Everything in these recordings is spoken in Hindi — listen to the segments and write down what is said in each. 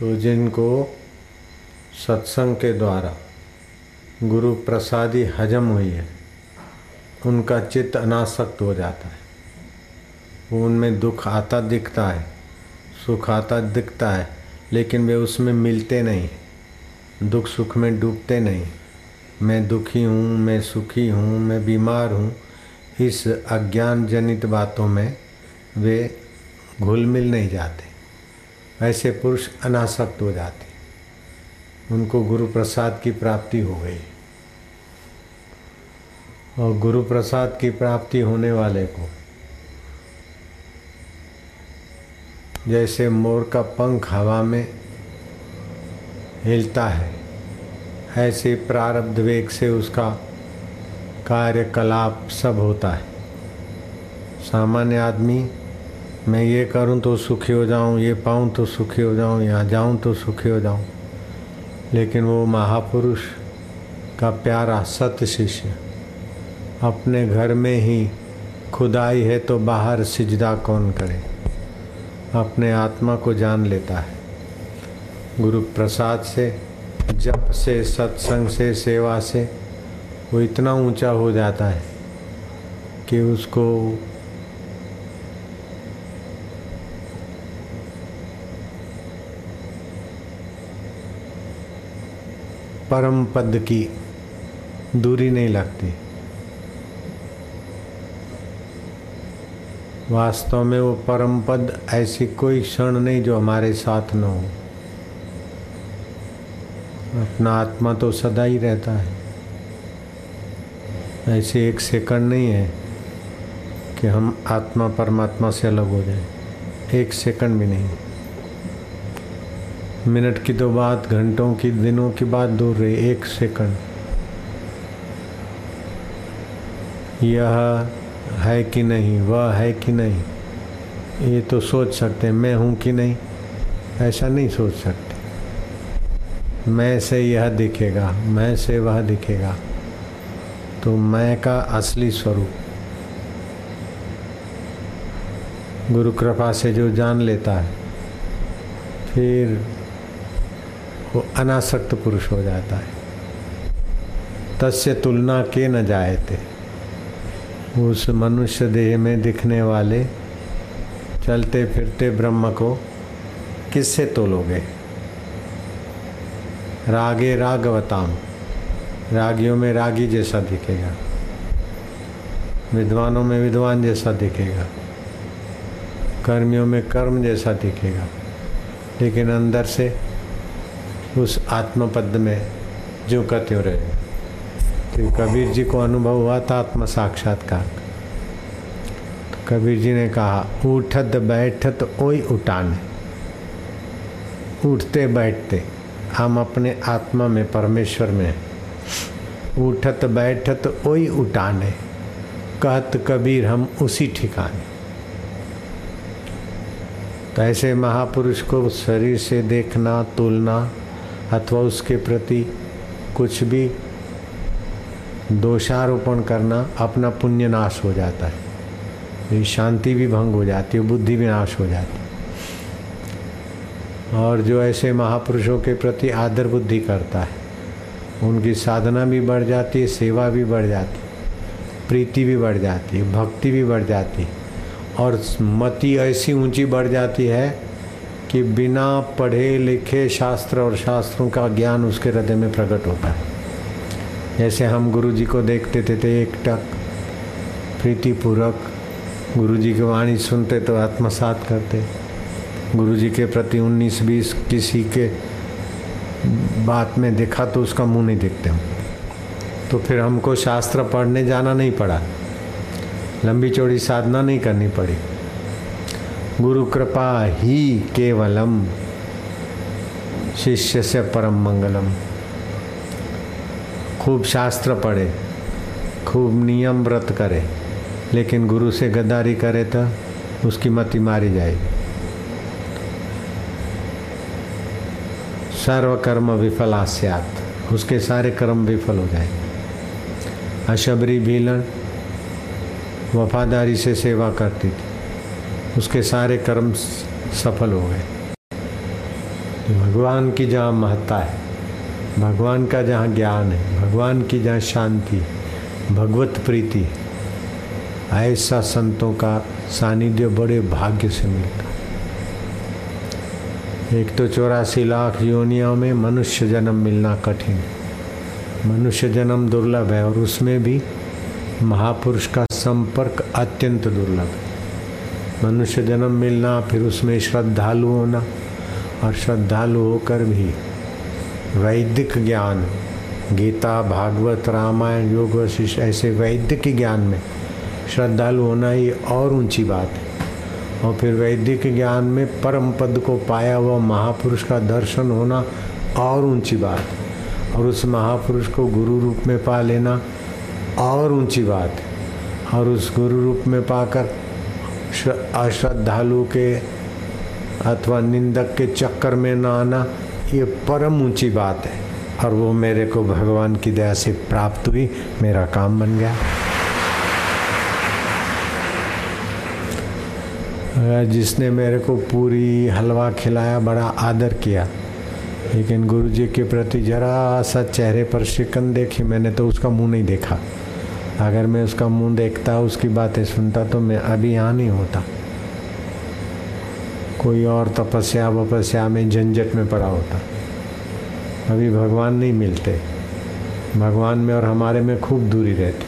तो जिनको सत्संग के द्वारा गुरु प्रसादी हजम हुई है, उनका चित्त अनासक्त हो जाता है। वो उनमें दुख आता दिखता है, सुख आता दिखता है, लेकिन वे उसमें मिलते नहीं, दुख सुख में डूबते नहीं। मैं दुखी हूँ, मैं सुखी हूँ, मैं बीमार हूँ, इस अज्ञान जनित बातों में वे घुल मिल नहीं जाते। ऐसे पुरुष अनासक्त हो जाते। उनको गुरु प्रसाद की प्राप्ति हो गई। और गुरु प्रसाद की प्राप्ति होने वाले को जैसे मोर का पंख हवा में हिलता है, ऐसे प्रारब्ध वेग से उसका कार्यकलाप सब होता है। सामान्य आदमी मैं ये करूँ तो सुखी हो जाऊँ, ये पाऊँ तो सुखी हो जाऊँ, यहाँ जाऊँ तो सुखी हो जाऊँ। लेकिन वो महापुरुष का प्यारा सत्य शिष्य अपने घर में ही खुदाई है तो बाहर सिजदा कौन करे? अपने आत्मा को जान लेता है। गुरु प्रसाद से, जप से, सत्संग से, सेवा से वो इतना ऊँचा हो जाता है कि उसको परम पद की दूरी नहीं लगती। वास्तव में वो परम पद ऐसी कोई क्षण नहीं जो हमारे साथ न हो। अपना आत्मा तो सदा ही रहता है। ऐसे एक सेकंड नहीं है कि हम आत्मा परमात्मा से अलग हो जाए। एक सेकंड भी नहीं। मिनट की तो बात, घंटों की, दिनों की बात, दूर रही एक सेकंड। यह है कि नहीं, वह है कि नहीं, ये तो सोच सकते हैं, मैं हूँ कि नहीं, ऐसा नहीं सोच सकते। मैं से यह दिखेगा, मैं से वह दिखेगा तो मैं का असली स्वरूप। गुरु कृपा से जो जान लेता है, फिर वो अनासक्त पुरुष हो जाता है। तस्य तुलना के न जाए थे उस मनुष्य देह में दिखने वाले चलते फिरते ब्रह्म को किससे तोलोगे? रागे रागवताम रागियों में रागी जैसा दिखेगा। विद्वानों में विद्वान जैसा दिखेगा। कर्मियों में कर्म जैसा दिखेगा। लेकिन अंदर से उस आत्मपद में जो त्यों रहे तो कबीर जी को अनुभव हुआ था आत्म साक्षात्कार। तो कबीर जी ने कहा, उठत बैठत ओई उठाने उठते बैठते हम अपने आत्मा में परमेश्वर में उठत बैठत ओई उठाने कहत कबीर हम उसी ठिकाने। तो ऐसे महापुरुष को शरीर से देखना, तुलना अथवा उसके प्रति कुछ भी दोषारोपण करना अपना पुण्य नाश हो जाता है। शांति भी भंग हो जाती है, बुद्धि भी नाश हो जाती है। और जो ऐसे महापुरुषों के प्रति आदर बुद्धि करता है, उनकी साधना भी बढ़ जाती है, सेवा भी बढ़ जाती है, प्रीति भी बढ़ जाती है, भक्ति भी बढ़ जाती है। और मति ऐसी ऊँची बढ़ जाती है कि बिना पढ़े लिखे शास्त्र और शास्त्रों का ज्ञान उसके हृदय में प्रकट होता है। जैसे हम गुरु जी को देखते थे, थे एक टक प्रीतिपूर्वक गुरु जी की वाणी सुनते तो आत्मसात करते। गुरु जी के प्रति उन्नीस बीस किसी के बात में देखा तो उसका मुँह नहीं देखते हम। तो फिर हमको शास्त्र पढ़ने जाना नहीं पड़ा। लंबी चौड़ी साधना नहीं करनी पड़ी। गुरु कृपा ही केवलम शिष्य से परम मंगलम। खूब शास्त्र पढ़े, खूब नियम व्रत करे, लेकिन गुरु से गद्दारी करे तो उसकी मति मारी जाएगी। सर्व कर्म विफलास्यात, उसके सारे कर्म विफल हो जाएँगे। अशबरी भीलन वफादारी से सेवा करती थी। उसके सारे कर्म सफल हो गए। तो भगवान की जहाँ महत्ता है, भगवान का जहाँ ज्ञान है, भगवान की जहाँ शांति भगवत प्रीति ऐसा संतों का सानिध्य बड़े भाग्य से मिलता एक तो चौरासी लाख योनियों में मनुष्य जन्म मिलना कठिन मनुष्य जन्म दुर्लभ है और उसमें भी महापुरुष का संपर्क अत्यंत दुर्लभ है। मनुष्य जन्म मिलना, फिर उसमें श्रद्धालु होना, और श्रद्धालु होकर भी वैदिक ज्ञान, गीता, भागवत, रामायण, योग, वशिष्ठ, ऐसे वैदिक ज्ञान में श्रद्धालु होना ही और ऊँची बात है। और फिर वैदिक ज्ञान में परम पद को पाया हुआ महापुरुष का दर्शन होना और ऊँची बात है। और उस महापुरुष को गुरु रूप में पा लेना और ऊँची बात है। और उस गुरु रूप में पाकर अश्रद्धालु के अथवा निंदक के चक्कर में न आना, ये परम ऊँची बात है। और वो मेरे को भगवान की दया से प्राप्त हुई, मेरा काम बन गया। जिसने मेरे को पूरी हलवा खिलाया, बड़ा आदर किया, लेकिन गुरु जी के प्रति जरा सा चेहरे पर शिकन देखी, मैंने तो उसका मुँह नहीं देखा। अगर मैं उसका मुँह देखता, उसकी बातें सुनता तो मैं अभी यहाँ नहीं होता। कोई और तपस्या, वपस्या में झंझट में पड़ा होता। अभी भगवान नहीं मिलते। भगवान में और हमारे में खूब दूरी रहती।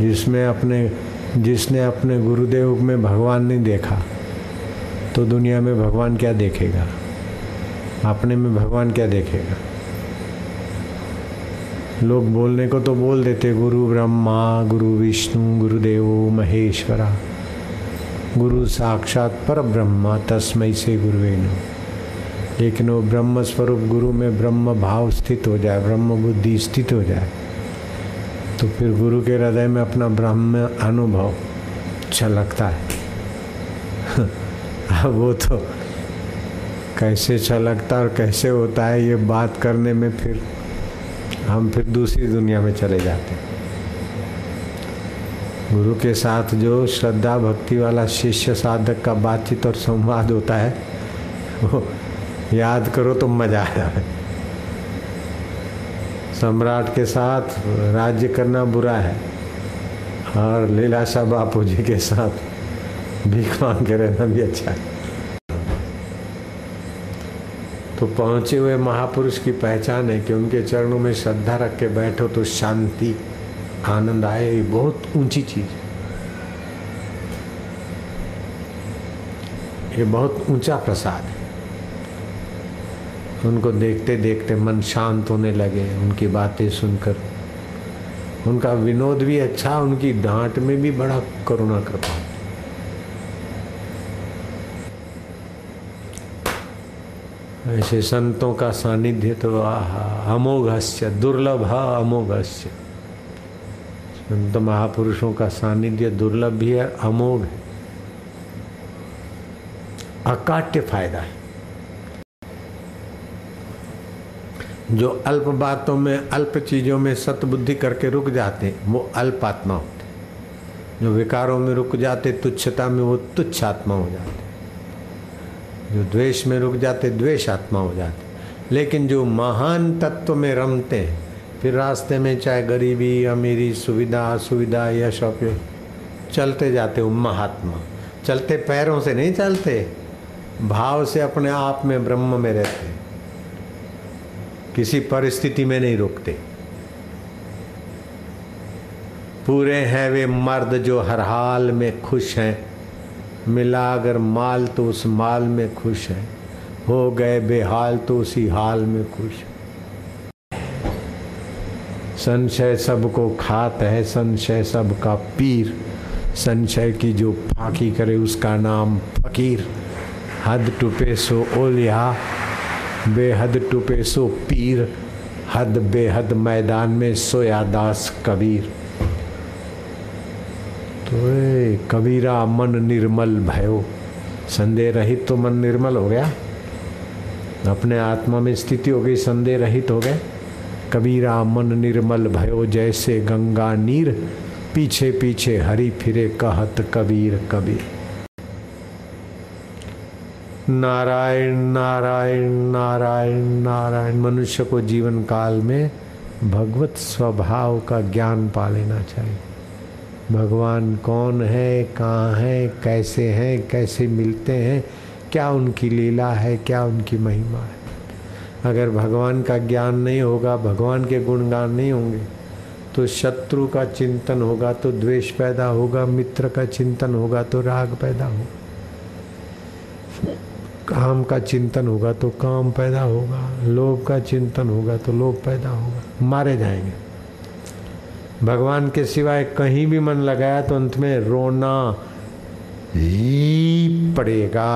जिसमें अपने, जिसने अपने गुरुदेव में भगवान नहीं देखा तो दुनिया में भगवान क्या देखेगा? अपने में भगवान क्या देखेगा? लोग बोलने को तो बोल देते, गुरु ब्रह्मा, गुरु विष्णु, गुरुदेव, महेश्वरा। गुरु साक्षात पर ब्रह्मा तस्मय से गुरुवेनु लेकिन वो ब्रह्म स्वरूप गुरु में ब्रह्म भाव स्थित हो जाए, ब्रह्म बुद्धि स्थित हो जाए तो फिर गुरु के हृदय में अपना ब्रह्म अनुभव छलकता है। अब वो तो कैसे छलकता और कैसे होता है, ये बात करने में फिर हम फिर दूसरी दुनिया में चले जाते हैं। गुरु के साथ जो श्रद्धा भक्ति वाला शिष्य साधक का बातचीत और संवाद होता है, वो याद करो तो मज़ा आ जाए सम्राट के साथ राज्य करना बुरा है और लीलाशाह बापू जी के साथ भीख मांग के रहना भी अच्छा है। तो पहुँचे हुए महापुरुष की पहचान है कि उनके चरणों में श्रद्धा रख के बैठो तो शांति, आनंद आए, ये बहुत ऊँची चीज़ है। ये बहुत ऊँचा प्रसाद है। उनको देखते देखते मन शांत होने लगे, उनकी बातें सुनकर। उनका विनोद भी अच्छा उनकी डांट में भी बड़ा करुणा कृपा। ऐसे संतों का सानिध्य तो अमोघस्य, दुर्लभ अमोघस्य। संत महापुरुषों का सानिध्य दुर्लभ भी है, अमोघ है। अकाट्य फ़ायदा है। जो अल्प बातों में, अल्प चीज़ों में सतबुद्धि करके रुक जाते वो अल्प आत्मा होते जो विकारों में रुक जाते, तुच्छता में वो तुच्छ आत्मा हो जाते जो द्वेष में रुक जाते, द्वेष आत्मा हो जाते। लेकिन जो महान तत्व में रमते हैं फिर रास्ते में चाहे गरीबी, अमीरी, सुविधा, असुविधा, यश अपयोग चलते जाते वो महात्मा। चलते पैरों से नहीं चलते, भाव से अपने आप में ब्रह्म में रहते। किसी परिस्थिति में नहीं रुकते। पूरे हैं वे मर्द जो हर हाल में खुश हैं। मिला अगर माल तो उस माल में खुश है। हो गए बेहाल तो उसी हाल में खुश संशय सबको खात है, संशय सबका पीर। संशय की जो फाकी करे उसका नाम फकीर। हद टुपे सो ओलिया, बेहद टुपे सो पीर। हद बेहद मैदान में सोया दास कबीर। तो कबीरा मन निर्मल भयो। संदेह रहित तो मन निर्मल हो गया। अपने आत्मा में स्थिति हो गई, संदेह रहित हो गए। कबीरा मन निर्मल भयो, जैसे गंगा नीर पीछे पीछे हरी फिरे कहत कबीर कबीर। नारायण नारायण नारायण नारायण, मनुष्य को जीवन काल में भगवत स्वभाव का ज्ञान पा लेना चाहिए। भगवान कौन है, कहाँ हैं, कैसे हैं, कैसे मिलते हैं, क्या उनकी लीला है, क्या उनकी महिमा है। अगर भगवान का ज्ञान नहीं होगा, भगवान के गुणगान नहीं होंगे तो शत्रु का चिंतन होगा तो द्वेष पैदा होगा, मित्र का चिंतन होगा तो राग पैदा होगा। काम का चिंतन होगा तो काम पैदा होगा, लोभ का चिंतन होगा तो लोभ पैदा होगा। मारे जाएँगे। भगवान के सिवाय कहीं भी मन लगाया तो अंत में रोना ही पड़ेगा।